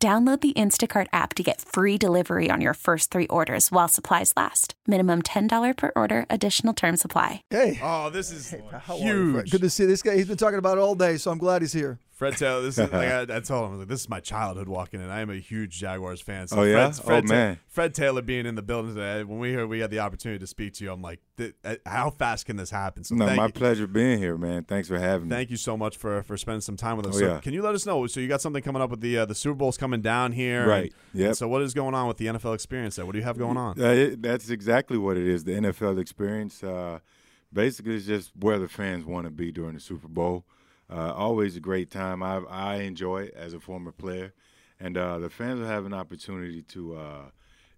Download the Instacart app to get free delivery on your first three orders while supplies last. Minimum $10 per order, additional term supply. Hey. Oh, this is How are you, Fred? huge. Good to see this guy. He's been talking about it all day, so I'm glad he's here. Fred Taylor, this is like I, I told him, I was like, this is my childhood walking in. I am a huge Jaguars fan. So Oh, yeah? Fred's- Fred Oh, Ta- man. Fred Taylor being in the building today. When we heard we had the opportunity to speak to you, I'm like, uh, how fast can this happen? So No, my you. pleasure being here, man. Thanks for having me. Thank you so much for for spending some time with us. Oh, so yeah. Can you let us know? So you got something coming up with the uh, the Super Bowl's coming down here, Right. Yep. so what is going on with the NFL experience there? What do you have going on? Uh, it, that's exactly what it is. The NFL experience. Uh, basically, it's just where the fans want to be during the Super Bowl. Uh, always a great time. I I enjoy it as a former player, and uh, the fans will have an opportunity to, uh,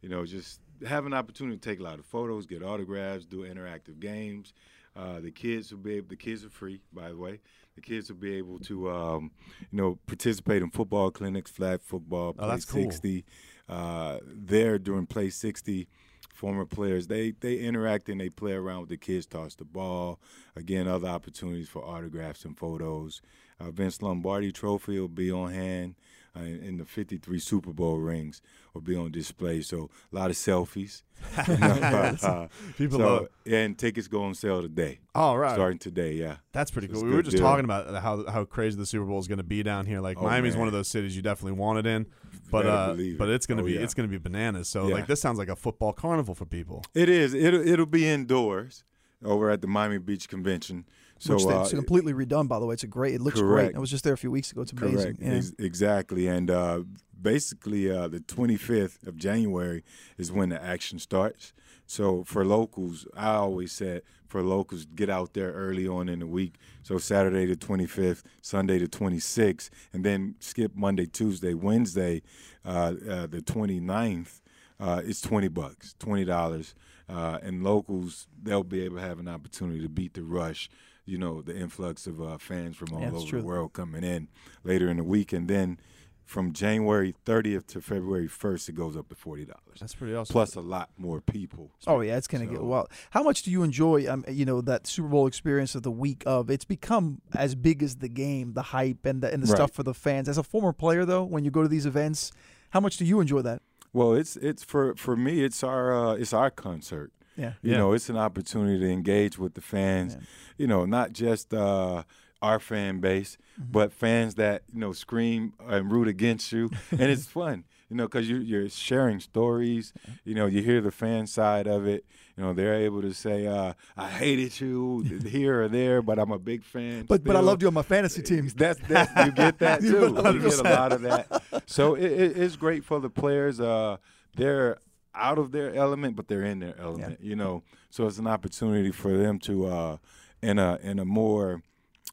you know, just have an opportunity to take a lot of photos, get autographs, do interactive games. Uh, the kids will be able. The kids are free, by the way. The kids will be able to, um, you know, participate in football clinics, flag football, Oh, play that's cool. 60. Uh, there during play 60, former players they they interact and they play around with the kids, toss the ball. Again, other opportunities for autographs and photos. Uh, Vince Lombardi Trophy will be on hand, uh, and the 53 Super Bowl rings will be on display. So a lot of selfies. You know, uh, People so, love- and tickets go on sale today. All right. Starting today, yeah. That's pretty So cool. We were just deal. talking about how how crazy the Super Bowl is going to be down here. Like Oh, Miami's one of those cities you definitely want it in, but uh, believe but it's going to Oh, be yeah. it's going to be bananas. So Yeah. like this sounds like a football carnival for people. It is. It'll it'll be indoors over at the Miami Beach Convention. So Which uh, it's completely redone, by the way. It's a great. It looks great. I was just there a few weeks ago. It's amazing. Correct. Yeah. Ex- exactly. And uh, basically, uh, the 25th of January is when the action starts. So for locals, I always said for locals, get out there early on in the week. So Saturday the 25th, Sunday the 26th, and then skip Monday, Tuesday, Wednesday, uh, uh, the 29th. Uh, it's 20 bucks, $20. Uh, and locals, they'll be able to have an opportunity to beat the rush you know, the influx of uh, fans from all Yeah, over true. the world coming in later in the week, and then from January 30th to February 1st, it goes up to forty dollars. That's pretty awesome. Plus a lot more people. Oh yeah, it's gonna get So- well. How much do you enjoy, um, you know, that Super Bowl experience of the week of? It's become as big as the game, the hype and the and the Right. stuff for the fans. As a former player, though, when you go to these events, how much do you enjoy that? Well, it's it's for for me, it's our uh, it's our concert. Yeah. You Yeah. know, it's an opportunity to engage with the fans. Yeah. You know, not just uh, our fan base, Mm-hmm. but fans that you know scream and root against you, and it's fun. You know, because you, you're sharing stories. You know, you hear the fan side of it. You know, they're able to say, uh, "I hated you here or there, but I'm a big fan." But but I still." loved you on my fantasy team. That's that you get that too. You get a lot of that. So it, it, it's great for the players. Uh, they're out of their element, but they're in their element. You know, so it's an opportunity for them to uh, in a in a more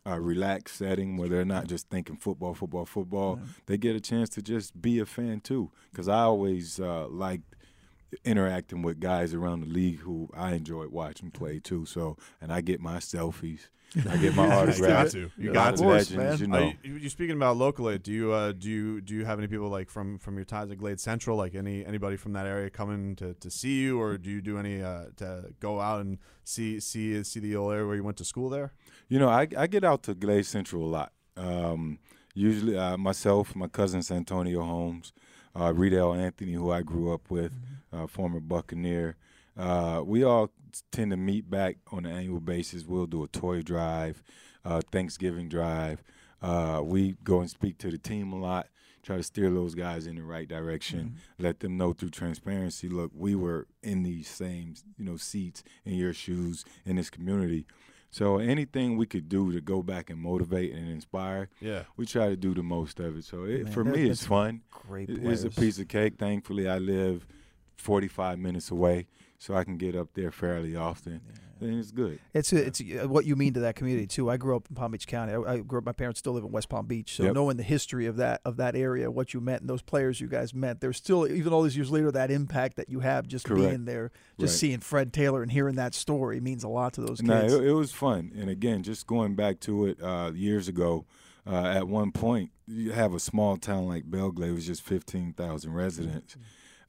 uh, relaxed setting where they're not just thinking football, football, football. They get a chance to just be a fan too. Because I always uh, liked interacting with guys around the league who I enjoyed watching play too. So, and I get my selfies, I get my autographs. You got to. You got to. of Of course, legends, man. you Are know. you, you speaking about locally? Do you uh, do you do you have any people like from from your ties at Glades Central, like any anybody from that area coming to, to see you, or do you do any uh, to go out and see see see the old area where you went to school there? You know, I, I get out to Glades Central a lot. Um, usually, uh, myself, my cousin Santonio Holmes, uh, Reidel Anthony, who I grew up with, uh, former Buccaneer. Uh, we all tend to meet back on an annual basis. We'll do a toy drive, uh, Thanksgiving drive. Uh, we go and speak to the team a lot, try to steer those guys in the right direction, let them know through transparency. Look, we were in these same you know seats in your shoes in this community. So anything we could do to go back and motivate and inspire, Yeah. we try to do the most of it. So it, Man, for me, it's fun. Great It- It's a piece of cake. Thankfully, I live 45 minutes away, so I can get up there fairly often. And it's good. It's it's uh, what you mean to that community too. I grew up in Palm Beach County. I, I grew up. My parents still live in West Palm Beach, so Yep. knowing the history of that of that area, what you meant, and those players you guys met, there's still even all these years later that impact that you have just Correct. being there, just Right. seeing Fred Taylor and hearing that story means a lot to those No, kids. it, it was fun. And again, just going back to it uh, years ago, uh, at one point, you have a small town like Belle Glade, it was just 15,000 residents.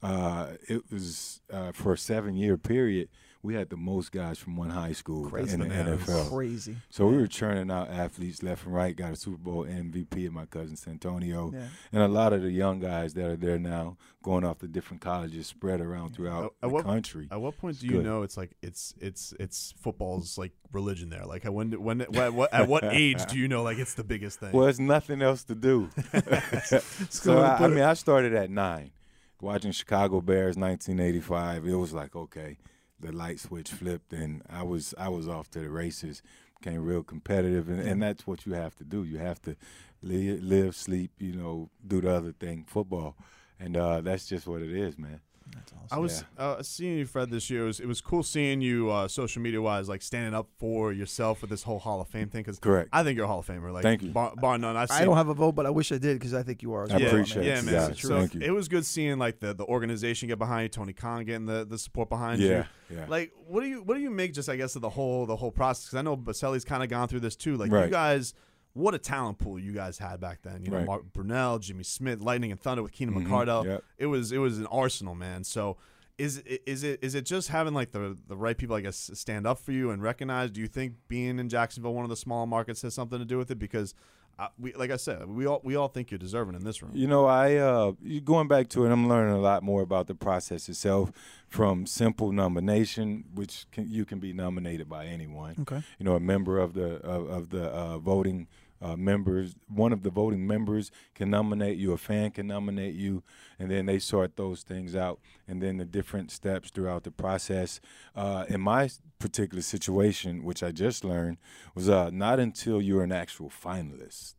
Uh, it was uh, for a seven year period, we had the most guys from one high school Crazy. in the NFL. Crazy. So we were churning out athletes left and right. Got a Super Bowl MVP in my cousin Santonio, Yeah. and a lot of the young guys that are there now, going off to different colleges spread around throughout At- the what- country. At what point It's do you good. know it's like it's it's it's football's like religion there? Like when when what, what at what age do you know like it's the biggest thing? Well, there's nothing else to do. so I, I mean, I started at nine, watching Chicago Bears 1985. It was like okay, the light switch flipped, and I was I was off to the races. Became real competitive, and, and that's what you have to do. You have to live, live, sleep, you know, do the other thing, football, and uh, that's just what it is, man. That's awesome. I was uh, seeing you, Fred, this year. It was, it was cool seeing you, uh, social media wise, like standing up for yourself with this whole Hall of Fame thing. Because Correct. I think you're a Hall of Famer. Like, Thank you. Bar, bar none. I've seen, I don't have a vote, but I wish I did because I think you are. As I well, yeah, appreciate it. yeah, you man. guys. So Thank you. it was good seeing like the, the organization get behind you, Tony Khan getting the, the support behind you. Yeah, yeah. Like, what do you what do you make just I guess of the whole the whole process? Because I know Boselli's kind of gone through this too. Like you guys, what a talent pool you guys had back then. You know, Right. Mark Brunell, Jimmy Smith, Lightning and Thunder with Keenan Mhm, McCardell. yep. It was it was an arsenal, man. So. Is it is it is it just having like the the right people I guess stand up for you and recognize? Do you think being in Jacksonville, one of the smaller markets, has something to do with it? Because uh, we like I said, we all we all think you're deserving in this room. You know, I uh, going back to it, I'm learning a lot more about the process itself, from simple nomination, which can, you can be nominated by anyone. Okay. You know, a member of the of, of the uh, voting uh, members, one of the voting members can nominate you. A fan can nominate you, and then they sort those things out, and then the different steps throughout the process. Uh, in my particular situation, which I just learned, was uh, not until you're an actual finalist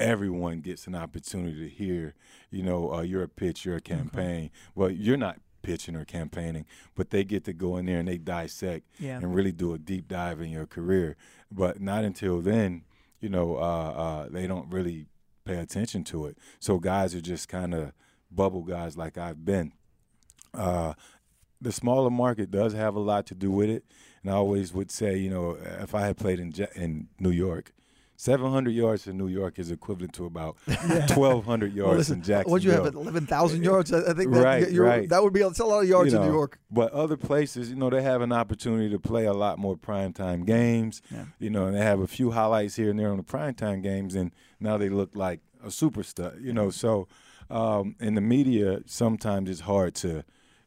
everyone gets an opportunity to hear, you know, uh, your pitch, your campaign. Well, you're not pitching or campaigning, but they get to go in there and they dissect Yeah. and really do a deep dive in your career. But not until then, you know, uh, uh, they don't really pay attention to it. So guys are just kind of bubble guys like I've been. Uh, the smaller market does have a lot to do with it, and I always would say, you know, if I had played in in New York, 700 yards in New York is equivalent to about 1,200 yards Well, listen, in Jacksonville. what'd you have? Eleven thousand yards. I think that, Right, you're, right. that would be that's a lot of yards You in New York. But other places, you know, they have an opportunity to play a lot more primetime games. Yeah. You know, and they have a few highlights here and there on the primetime games, and now they look like a superstar. You know, so um, in the media, sometimes it's hard to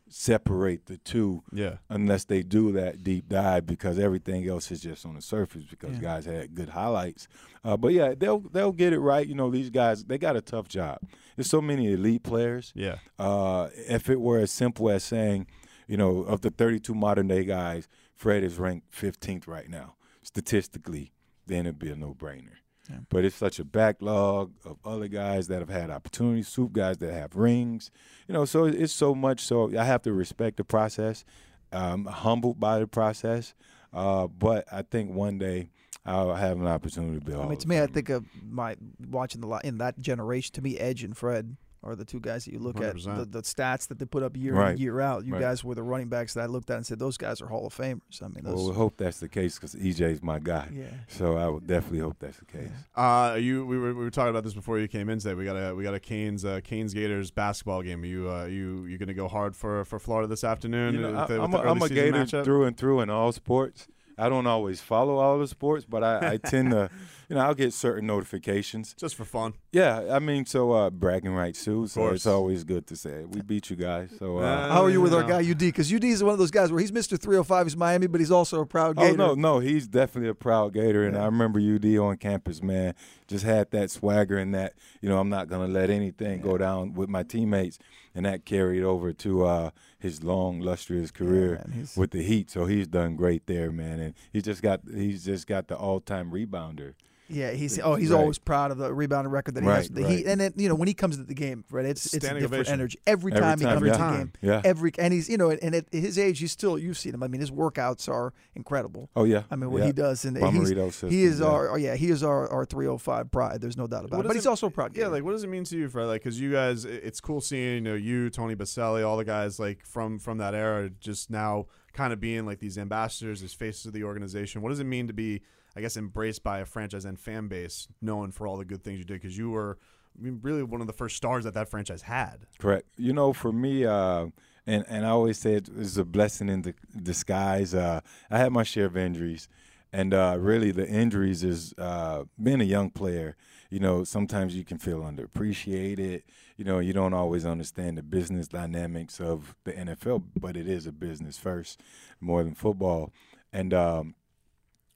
separate the two Yeah. unless they do that deep dive because everything else is just on the surface because Yeah. guys had good highlights. Uh, but yeah, they'll they'll get it right. You know, these guys they got a tough job. There's so many elite players. Yeah. Uh, if it were as simple as saying, you know, of the 32 modern day guys, Fred is ranked 15th right now statistically, then it'd be a no brainer. Yeah. But it's such a backlog of other guys that have had opportunities, soup guys that have rings, you know. So it's so much. So I have to respect the process. I'm humbled by the process, uh, but I think one day I'll have an opportunity to be. a I mean, to me, I think of my watching the li- in that generation. To me, Edge and Fred are the two guys that you look at. 100%. The, the stats that they put up year in Right. and year out. You Right. guys were the running backs that I looked at and said those guys are Hall of Famers. I mean, those. Well, we hope that's the case because EJ's my guy. yeah. So I would definitely hope that's the case. Uh, you we were we were talking about this before you came in today. We got a we got a Canes uh, Canes Gators basketball game. Are you uh, you you gonna go hard for for Florida this afternoon? You know, with I, the- with am the a, early I'm a Gator matchup? through and through in all sports. I don't always follow all the sports, but I, I tend to, you know, I'll get certain notifications. just for fun. Yeah, I mean, so uh, bragging rights too. So course. it's always good to say we beat you guys. So uh, Uh, How are you with our no. guy UD? Because UD is one of those guys where he's Mr. 305. He's Miami, but he's also a proud Oh no, no, he's definitely a proud Gator, and Yeah. I remember UD on campus, man. Just had that swagger and that, you know, I'm not gonna let anything go down with my teammates, and that carried over to uh, his long, lustrous career man, with the Heat. So he's done great there, man, and he's just got he's just got the all time rebounder Yeah, he's oh he's Right. always proud of the rebounding record that he has. Right, He right. and then you know when he comes to the game, right? It's it's a different ovation. energy every Every time, he comes yeah. to the Time. game. Yeah. Every and he's you know and at his age he's still you've seen him. I mean his workouts are incredible. Oh yeah. I mean what yeah. he does and he's, Bomarito system, he is yeah. our oh yeah he is our our 305 pride. There's no doubt about What it. But does he's it- also a proud. Yeah, like what does it mean to you, Fred? Like, because you guys, it's cool seeing you know you, Tony Boselli, all the guys like from from that era, just now kind of being like these ambassadors, as faces of the organization. What does it mean to be, I guess, embraced by a franchise and fan base, known for all the good things you did? Because you were I mean, really one of the first stars that that franchise had. Correct. You know, for me, uh, and and I always say it is a blessing in disguise. Uh, I had my share of injuries, and uh, really the injuries is uh, being a young player. You know, sometimes you can feel underappreciated. You know, you don't always understand the business dynamics of the NFL, but it is a business first, more than football. And um,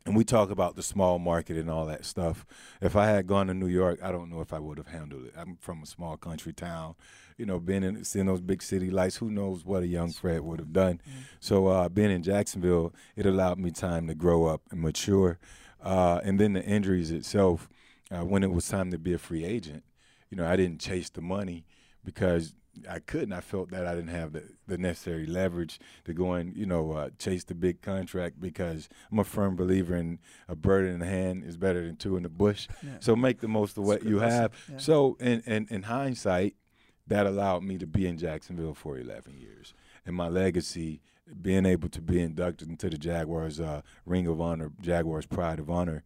and we talk about the small market and all that stuff. If I had gone to New York, I don't know if I would have handled it. I'm from a small country town, you know, being in seeing those big city lights. Who knows what a young Fred would have done? So uh, being in Jacksonville, it allowed me time to grow up and mature. Uh, and then the injuries itself, uh, when it was time to be a free agent, you know, I didn't chase the money because I couldn't. I felt that I didn't have the, the necessary leverage to go and, you know, uh, chase the big contract because I'm a firm believer in a bird in the hand is better than two in the bush. So make the most of what you lesson. have. Yeah. So in, in, in hindsight, that allowed me to be in Jacksonville for 11 years. And my legacy, being able to be inducted into the Jaguars uh, Ring of Honor, Jaguars Pride of Honor,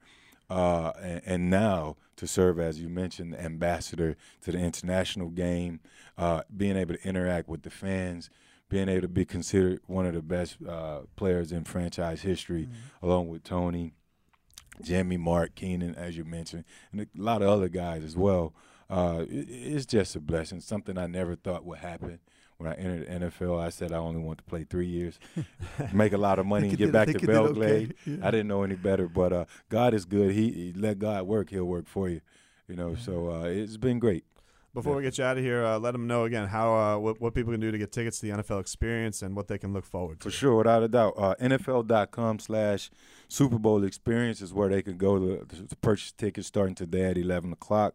uh, and, and now to serve, as you mentioned, ambassador to the international game, uh, being able to interact with the fans, being able to be considered one of the best uh, players in franchise history, along with Tony, Jimmy, Mark, Keenan, as you mentioned, and a lot of other guys as well. Uh, it, it's just a blessing, something I never thought would happen. When I entered the NFL, I said I only want to play three years, make a lot of money, and get did- back to you did okay. Belle Glade. Yeah. I didn't know any better, but uh, God is good. He, he let God work; He'll work for you. You know, so uh, it's been great. Before we get you out of here, uh, let them know again how uh, what, what people can do to get tickets to the NFL experience and what they can look forward to. For sure, without a doubt. Uh, NFL.com slash Super Bowl experience is where they can go to, to purchase tickets starting today at 11 o'clock.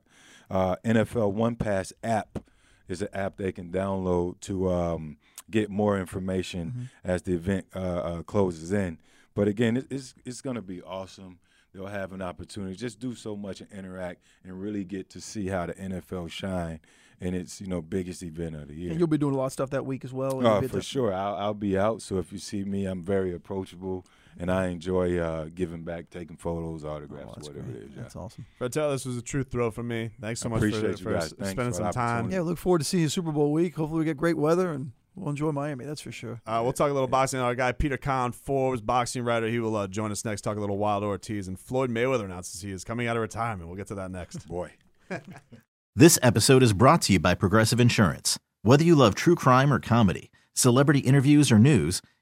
Uh, NFL One Pass app is an app they can download to um, get more information as the event uh, uh, closes in. But again, it, it's, it's going to be awesome. They'll have an opportunity to just do so much and interact and really get to see how the NFL shine in its you know biggest event of the year. And you'll be doing a lot of stuff that week as well. and Oh, for the- sure. I'll, I'll be out. So if you see me, I'm very approachable, and I enjoy uh, giving back, taking photos, Oh, autographs, that's whatever great. it is. Yeah. That's awesome. Fred Taylor, this was a true thrill for me. Thanks so I much for, you for guys. s- Thanks spending for some time. Yeah, look forward to seeing you Super Bowl week. Hopefully we get great weather and we'll enjoy Miami. That's for sure. Uh, we'll talk a little boxing. Our guy Peter Kahn, Forbes boxing writer, he will uh, join us next. Talk a little Wilder Ortiz and Floyd Mayweather announces he is coming out of retirement. We'll get to that next. Boy. This episode is brought to you by Progressive Insurance. Whether you love true crime or comedy, celebrity interviews or news,